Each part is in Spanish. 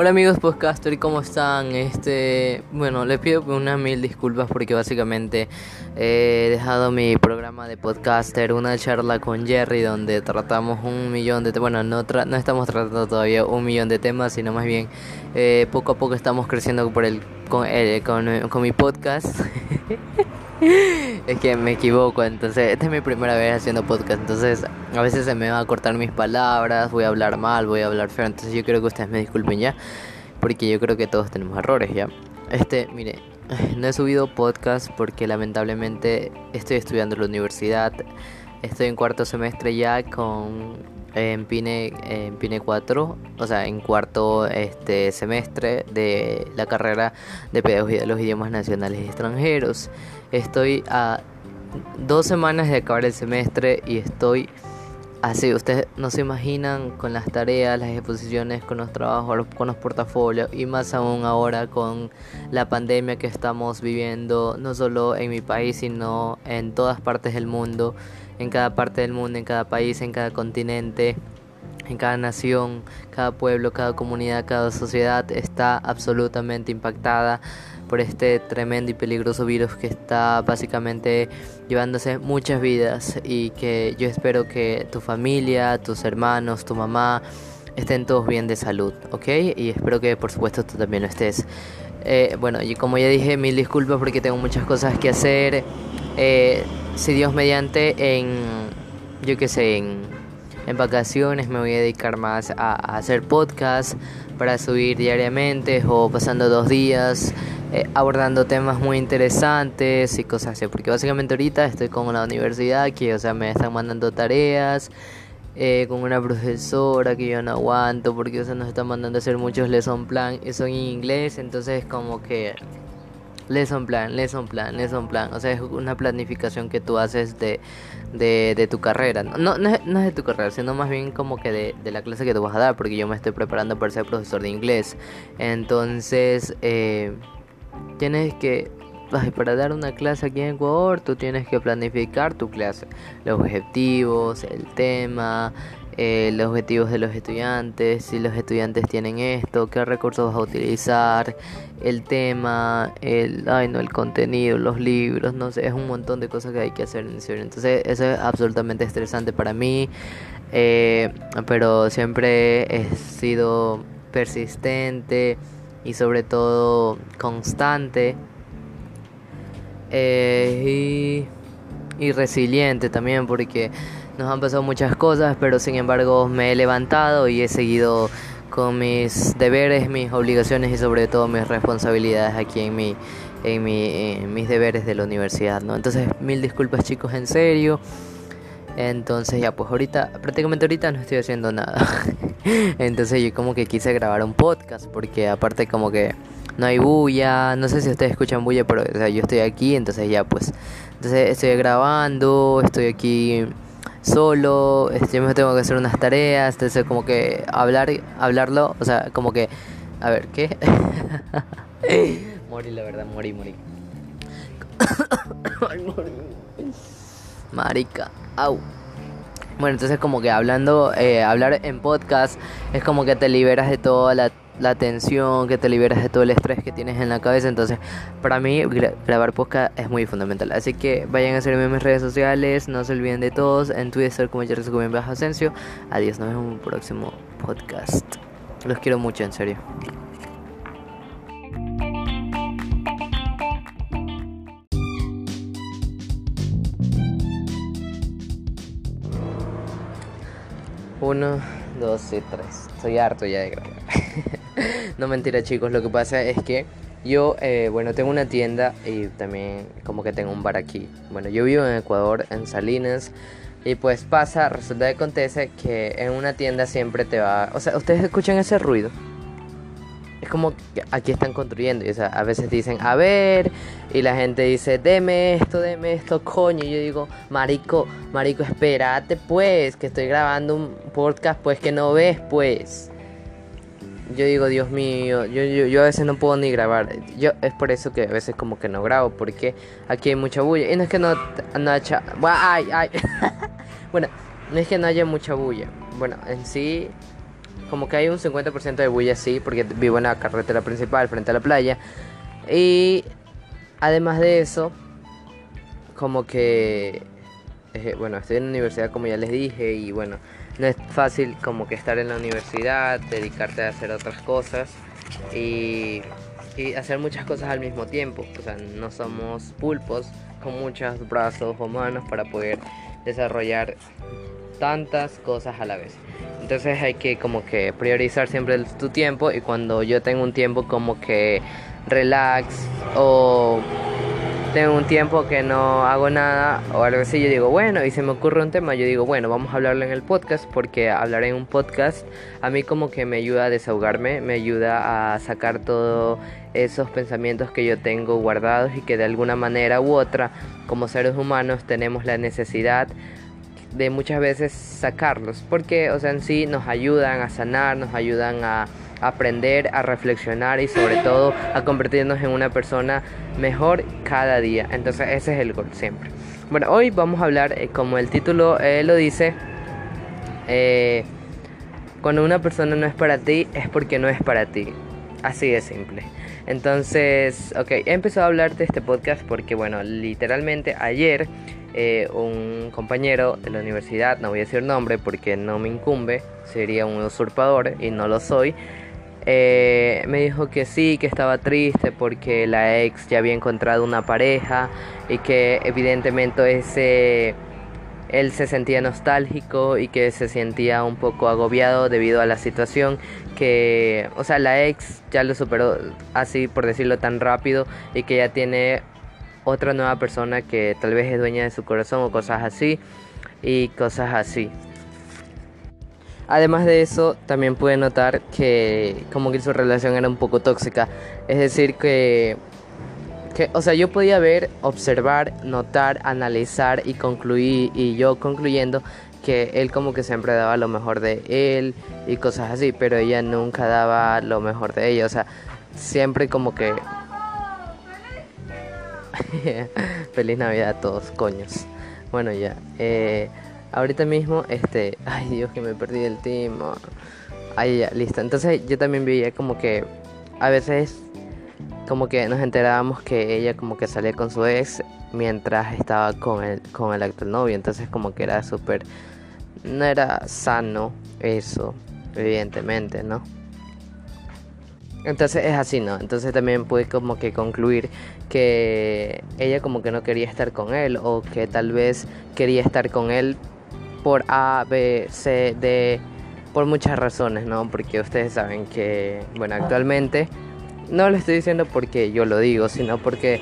Hola amigos podcaster, ¿cómo están? Este, bueno, les pido unas mil disculpas porque básicamente he dejado mi programa de podcaster, una charla con Jerry donde tratamos un millón de, bueno, no, no estamos tratando todavía un millón de temas, sino más bien eh, poco a poco estamos creciendo por el con, eh, con, con mi podcast. es que me equivoco, entonces esta es mi primera vez haciendo podcast, entonces a veces se me van a cortar mis palabras, voy a hablar mal, voy a hablar feo, entonces yo creo que ustedes me disculpen ya, porque yo creo que todos tenemos errores ya. Este, mire, no he subido podcast porque lamentablemente estoy estudiando en la universidad, estoy en cuarto semestre ya con en Pine, en Pine 4, o sea, en cuarto este semestre de la carrera de Pedagogía de los Idiomas Nacionales y Extranjeros. Estoy a dos semanas de acabar el semestre y estoy así, ustedes no se imaginan con las tareas, las exposiciones, con los trabajos, con los portafolios y más aún ahora con la pandemia que estamos viviendo, no solo en mi país, sino en todas partes del mundo en cada parte del mundo, en cada país, en cada continente, en cada nación, cada pueblo, cada comunidad, cada sociedad está absolutamente impactada por este tremendo y peligroso virus que está básicamente llevándose muchas vidas y que yo espero que tu familia, tus hermanos, tu mamá estén todos bien de salud, ¿ok? Y espero que por supuesto tú también lo estés. Eh, bueno, y como ya dije, mil disculpas porque tengo muchas cosas que hacer. Eh, si Dios mediante, en, yo qué sé, en, vacaciones me voy a dedicar más a, hacer podcast para subir diariamente o pasando dos días eh, abordando temas muy interesantes y cosas así. Porque básicamente ahorita estoy con una universidad que, o sea, me están mandando tareas. Eh, con una profesora que yo no aguanto porque o sea, nos están mandando a hacer muchos lesson plan y son en inglés entonces como que lesson plan, lesson plan, lesson plan. O sea, es una planificación que tú haces de, de, tu carrera. No, no, es, no, es, de tu carrera, sino más bien como que de, de, la clase que tú vas a dar, porque yo me estoy preparando para ser profesor de inglés. Entonces, eh, tienes que... para dar una clase aquí en Ecuador, tú tienes que planificar tu clase, los objetivos, el tema, eh, los objetivos de los estudiantes, si los estudiantes tienen esto, qué recursos vas a utilizar, el tema, el, ay, no, el contenido, los libros, no sé, es un montón de cosas que hay que hacer en serio. Entonces eso es absolutamente estresante para mí, eh, pero siempre he sido persistente y sobre todo constante eh, y, y resiliente también porque nos han pasado muchas cosas, pero sin embargo me he levantado y he seguido con mis deberes, mis obligaciones y sobre todo mis responsabilidades aquí en mi en, mi, mis deberes de la universidad, ¿no? Entonces, mil disculpas chicos, en serio. Entonces ya pues ahorita, prácticamente ahorita no estoy haciendo nada. Entonces yo como que quise grabar un podcast porque aparte como que no hay bulla, no sé si ustedes escuchan bulla, pero o sea, yo estoy aquí, entonces ya pues. Entonces estoy grabando, estoy aquí solo, este, yo me tengo que hacer unas tareas, entonces como que hablar, hablarlo, o sea, como que, a ver, ¿qué? morí, la verdad, morí, morí. Marica, au. Bueno, entonces como que hablando, eh, hablar en podcast es como que te liberas de toda la tensión, que te liberas de todo el estrés que tienes en la cabeza. Entonces, para mí, grabar podcast es muy fundamental. Así que vayan a seguirme en mis redes sociales. No se olviden de todos. En Twitter como Jerry Bajo Asensio. Adiós, nos vemos en un próximo podcast. Los quiero mucho, en serio. Uno, dos y tres. Estoy harto ya de grabar. no mentira chicos, lo que pasa es que yo, eh, bueno, tengo una tienda y también como que tengo un bar aquí. Bueno, yo vivo en Ecuador, en Salinas. Y pues pasa, resulta que acontece que en una tienda siempre te va... O sea, ¿ustedes escuchan ese ruido? Es como aquí están construyendo y o a veces dicen, a ver, y la gente dice, deme esto, deme esto, coño. Y yo digo, marico, marico, espérate pues, que estoy grabando un podcast, pues que no ves, pues yo digo, Dios mío, yo, yo, a veces no puedo ni grabar. Yo es por eso que a veces como que no grabo, porque aquí hay mucha bulla. Y no es que no, no haya... Ay, ay. bueno, no es que no haya mucha bulla. Bueno, en sí como que hay un 50% de bulla sí, porque vivo en la carretera principal frente a la playa. Y además de eso, como que, eh, bueno, estoy en la universidad como ya les dije y bueno, no es fácil como que estar en la universidad, dedicarte a hacer otras cosas y, y hacer muchas cosas al mismo tiempo. O sea, no somos pulpos con muchos brazos o manos para poder desarrollar tantas cosas a la vez. Entonces hay que como que priorizar siempre tu tiempo y cuando yo tengo un tiempo como que relax o tengo un tiempo que no hago nada o algo así, yo digo, bueno, y se me ocurre un tema, yo digo, bueno, vamos a hablarlo en el podcast porque hablar en un podcast a mí como que me ayuda a desahogarme, me ayuda a sacar todos esos pensamientos que yo tengo guardados y que de alguna manera u otra como seres humanos tenemos la necesidad de muchas veces sacarlos, porque o sea, en sí nos ayudan a sanar, nos ayudan a aprender, a reflexionar y sobre todo a convertirnos en una persona mejor cada día. Entonces ese es el gol siempre. Bueno, hoy vamos a hablar, eh, como el título eh, lo dice, eh, cuando una persona no es para ti es porque no es para ti. Así de simple. Entonces, ok, he empezado a hablar de este podcast porque, bueno, literalmente ayer eh, un compañero de la universidad, no voy a decir nombre porque no me incumbe, sería un usurpador y no lo soy, eh, me dijo que sí, que estaba triste porque la ex ya había encontrado una pareja y que evidentemente ese él se sentía nostálgico y que se sentía un poco agobiado debido a la situación que, o sea, la ex ya lo superó así por decirlo tan rápido y que ya tiene otra nueva persona que tal vez es dueña de su corazón o cosas así y cosas así. Además de eso, también pude notar que como que su relación era un poco tóxica. Es decir, que, que, o sea, yo podía ver, observar, notar, analizar y concluir, y yo concluyendo que él como que siempre daba lo mejor de él y cosas así, pero ella nunca daba lo mejor de ella. O sea, siempre como que Feliz Navidad a todos, coños. Bueno, ya. Eh, ahorita mismo, este. Ay, Dios, que me perdí el timo. Ahí ya, listo. Entonces, yo también veía como que a veces, como que nos enterábamos que ella, como que salía con su ex mientras estaba con el, con el actual novio. Entonces, como que era súper. No era sano eso, evidentemente, ¿no? Entonces es así, ¿no? Entonces también pude como que concluir que ella como que no quería estar con él o que tal vez quería estar con él por A, B, C, D, por muchas razones, ¿no? Porque ustedes saben que, bueno, actualmente no lo estoy diciendo porque yo lo digo, sino porque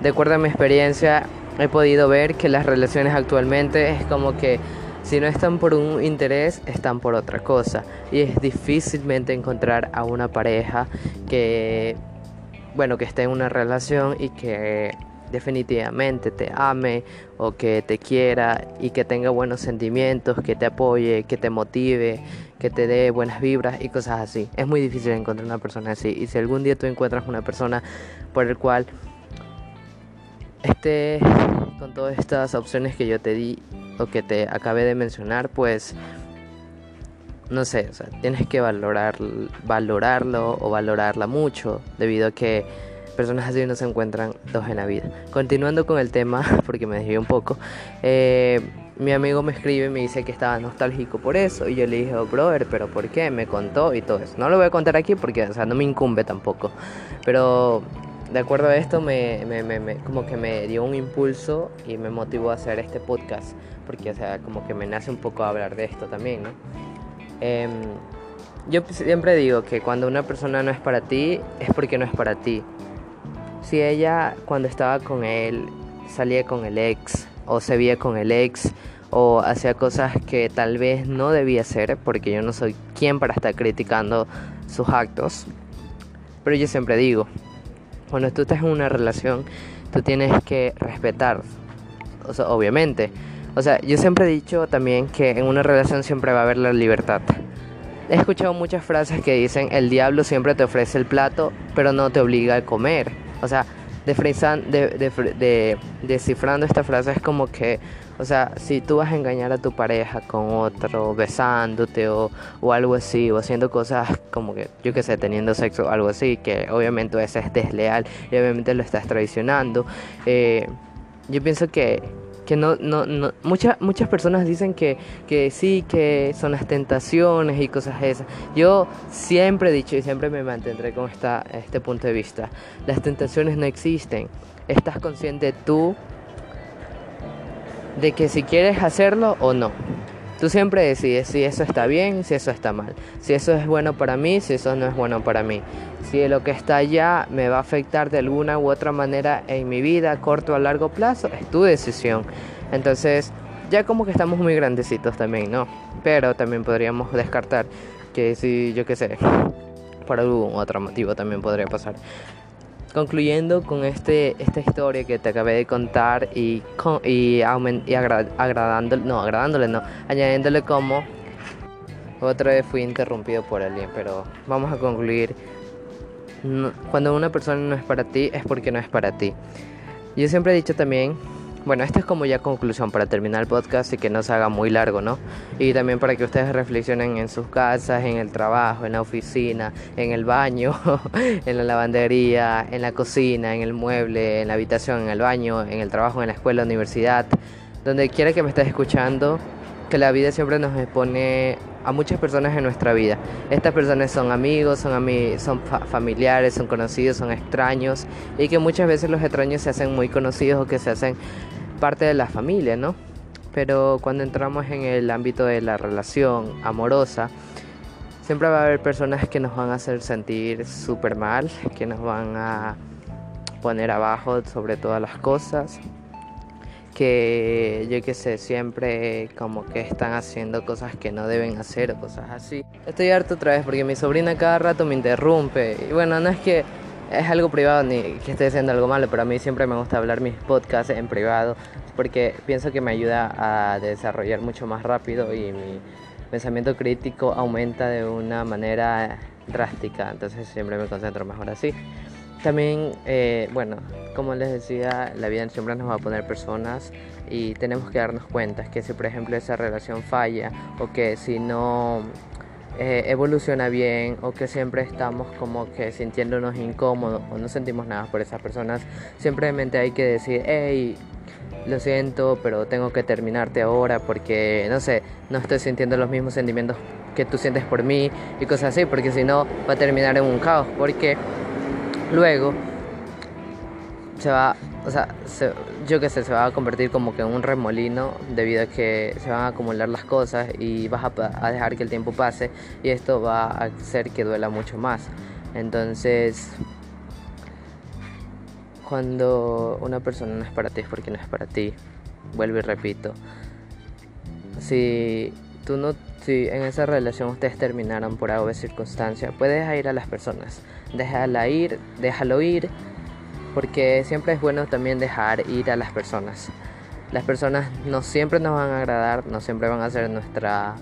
de acuerdo a mi experiencia he podido ver que las relaciones actualmente es como que si no están por un interés, están por otra cosa. Y es difícilmente encontrar a una pareja que, bueno, que esté en una relación y que definitivamente te ame o que te quiera y que tenga buenos sentimientos, que te apoye, que te motive, que te dé buenas vibras y cosas así. Es muy difícil encontrar una persona así. Y si algún día tú encuentras una persona por el cual esté con todas estas opciones que yo te di o que te acabé de mencionar, pues no sé, o sea, tienes que valorar, valorarlo o valorarla mucho, debido a que personas así no se encuentran dos en la vida. Continuando con el tema, porque me desvié un poco, eh, mi amigo me escribe y me dice que estaba nostálgico por eso, y yo le dije, oh, brother, pero ¿por qué? Me contó y todo eso. No lo voy a contar aquí porque, o sea, no me incumbe tampoco, pero de acuerdo a esto, me, me, me, como que me dio un impulso y me motivó a hacer este podcast, porque, o sea, como que me nace un poco hablar de esto también, ¿no? Em, yo siempre digo que cuando una persona no es para ti, es porque no es para ti. Si ella, cuando estaba con él, salía con el ex, o se veía con el ex, o hacía cosas que tal vez no debía hacer, porque yo no soy quien para estar criticando sus actos, pero yo siempre digo, cuando tú estás en una relación, tú tienes que respetar, o sea, obviamente. O sea, yo siempre he dicho también que en una relación siempre va a haber la libertad. He escuchado muchas frases que dicen, el diablo siempre te ofrece el plato, pero no te obliga a comer. O sea, de, descifrando esta frase es como que, o sea, si tú vas a engañar a tu pareja con otro, besándote o, o algo así, o haciendo cosas como que, yo qué sé, teniendo sexo algo así, que obviamente eso es desleal y obviamente lo estás traicionando, eh, yo pienso que que no, no, no muchas, muchas personas dicen que, que sí, que son las tentaciones y cosas esas. Yo siempre he dicho y siempre me mantendré con esta, este punto de vista. Las tentaciones no existen. Estás consciente tú de que si quieres hacerlo o no. Tú siempre decides si eso está bien, si eso está mal, si eso es bueno para mí, si eso no es bueno para mí, si lo que está allá me va a afectar de alguna u otra manera en mi vida, corto o a largo plazo, es tu decisión. Entonces, ya como que estamos muy grandecitos también, ¿no? Pero también podríamos descartar que si, yo qué sé, por algún otro motivo también podría pasar concluyendo con este, esta historia que te acabé de contar y, y, y agradándole, no, agradándole, no, añadiéndole como otra vez fui interrumpido por alguien, pero vamos a concluir. cuando una persona no es para ti, es porque no es para ti. Yo siempre he dicho también bueno, esta es como ya conclusión para terminar el podcast y que no se haga muy largo, ¿no? Y también para que ustedes reflexionen en sus casas, en el trabajo, en la oficina, en el baño, en la lavandería, en la cocina, en el mueble, en la habitación, en el baño, en el trabajo, en la escuela, universidad, donde quiera que me estés escuchando, que la vida siempre nos expone a muchas personas en nuestra vida. Estas personas son amigos, son, ami son familiares, son conocidos, son extraños y que muchas veces los extraños se hacen muy conocidos o que se hacen parte de la familia, ¿no? Pero cuando entramos en el ámbito de la relación amorosa, siempre va a haber personas que nos van a hacer sentir súper mal, que nos van a poner abajo sobre todas las cosas, que yo que sé, siempre como que están haciendo cosas que no deben hacer o cosas así. Estoy harto otra vez porque mi sobrina cada rato me interrumpe. Y bueno, no es que es algo privado ni que esté haciendo algo malo, pero a mí siempre me gusta hablar mis podcasts en privado porque pienso que me ayuda a desarrollar mucho más rápido y mi pensamiento crítico aumenta de una manera drástica, entonces siempre me concentro mejor así. También, eh, bueno, como les decía, la vida siempre nos va a poner personas y tenemos que darnos cuenta que si por ejemplo esa relación falla o que si no eh, evoluciona bien o que siempre estamos como que sintiéndonos incómodos o no sentimos nada por esas personas, simplemente hay que decir, hey, lo siento, pero tengo que terminarte ahora porque, no sé, no estoy sintiendo los mismos sentimientos que tú sientes por mí y cosas así, porque si no va a terminar en un caos, porque luego se va, o sea, yo qué sé, se va a convertir como que en un remolino debido a que se van a acumular las cosas y vas a, dejar que el tiempo pase y esto va a hacer que duela mucho más. Entonces, cuando una persona no es para ti es porque no es para ti. Vuelvo y repito. Si tú no, si en esa relación ustedes terminaron por algo de circunstancia, puedes ir a las personas. Déjala ir, déjalo ir, porque siempre es bueno también dejar ir a las personas. Las personas no siempre nos van a agradar, no siempre van a ser nuestra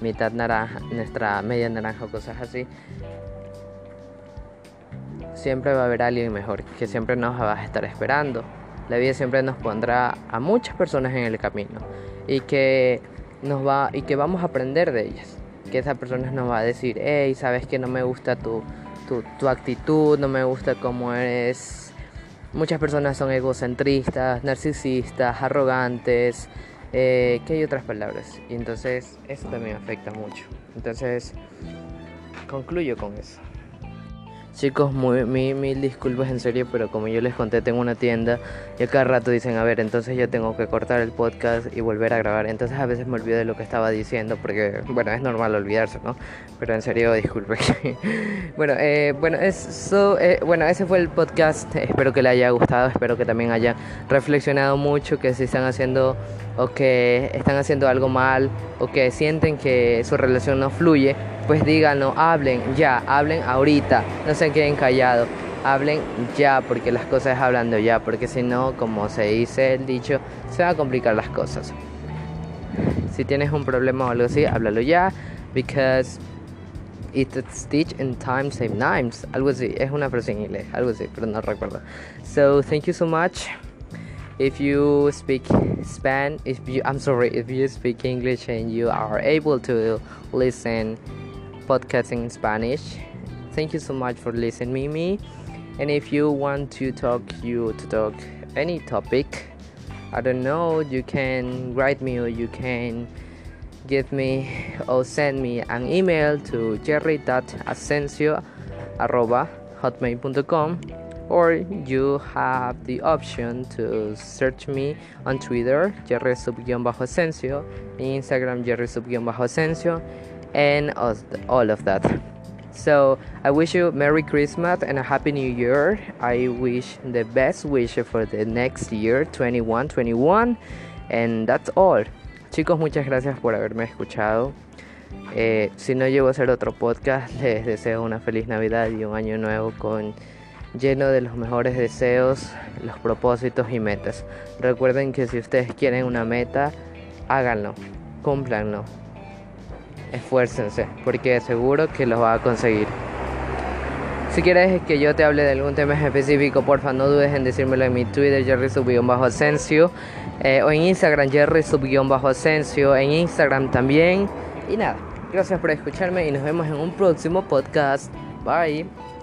mitad naranja, nuestra media naranja o cosas así, siempre va a haber alguien mejor que siempre nos va a estar esperando. La vida siempre nos pondrá a muchas personas en el camino y que nos va y que vamos a aprender de ellas. Que esa persona nos va a decir, hey, sabes que no me gusta tu, tu, actitud, no me gusta cómo eres. Muchas personas son egocentristas, narcisistas, arrogantes, eh, que hay otras palabras. Y entonces eso también afecta mucho. Entonces concluyo con eso. Chicos, muy, mil, disculpas en serio, pero como yo les conté, tengo una tienda y a cada rato dicen, a ver, entonces yo tengo que cortar el podcast y volver a grabar. Entonces a veces me olvido de lo que estaba diciendo porque, bueno, es normal olvidarse, ¿no? Pero en serio, disculpe. bueno, eh, bueno, eso, eh, bueno, ese fue el podcast. Espero que le haya gustado, espero que también haya reflexionado mucho, que si están haciendo o que están haciendo algo mal o que sienten que su relación no fluye pues díganlo, hablen ya, hablen ahorita, no se queden callados, hablen ya, porque las cosas es hablando ya, porque si no, como se dice el dicho, se van a complicar las cosas. Si tienes un problema o algo así, háblalo ya, because Eat Stitch in Time Save Names. Algo así. Es una frase en inglés. Algo así, pero no recuerdo. So, thank you so much. If you speak Spanish, if you, I'm sorry, if you speak English and you are able to listen podcasting in Spanish, thank you so much for listening me. And if you want to talk, you to talk any topic, I don't know, you can write me or you can give me or send me an email to jerry.asensio@hotmail.com or you have the option to search me on Twitter, Jerry Sub-Asensio, Instagram, Jerry Sub-Asensio, and all of that. So I wish you Merry Christmas and a Happy New Year. I wish the best wish for the next year, 2121, and that's all. Chicos, muchas gracias por haberme escuchado. Eh, si no llego a hacer otro podcast, les deseo una feliz Navidad y un año nuevo con lleno de los mejores deseos, los propósitos y metas. Recuerden que si ustedes quieren una meta, háganlo, cúmplanlo, esfuércense, porque seguro que lo va a conseguir. Si quieres que yo te hable de algún tema específico, porfa no dudes en decírmelo en mi Twitter, Jerry bajo Asensio, eh, o en Instagram, Jerry bajo Asensio, en Instagram también. Y nada, gracias por escucharme y nos vemos en un próximo podcast. Bye.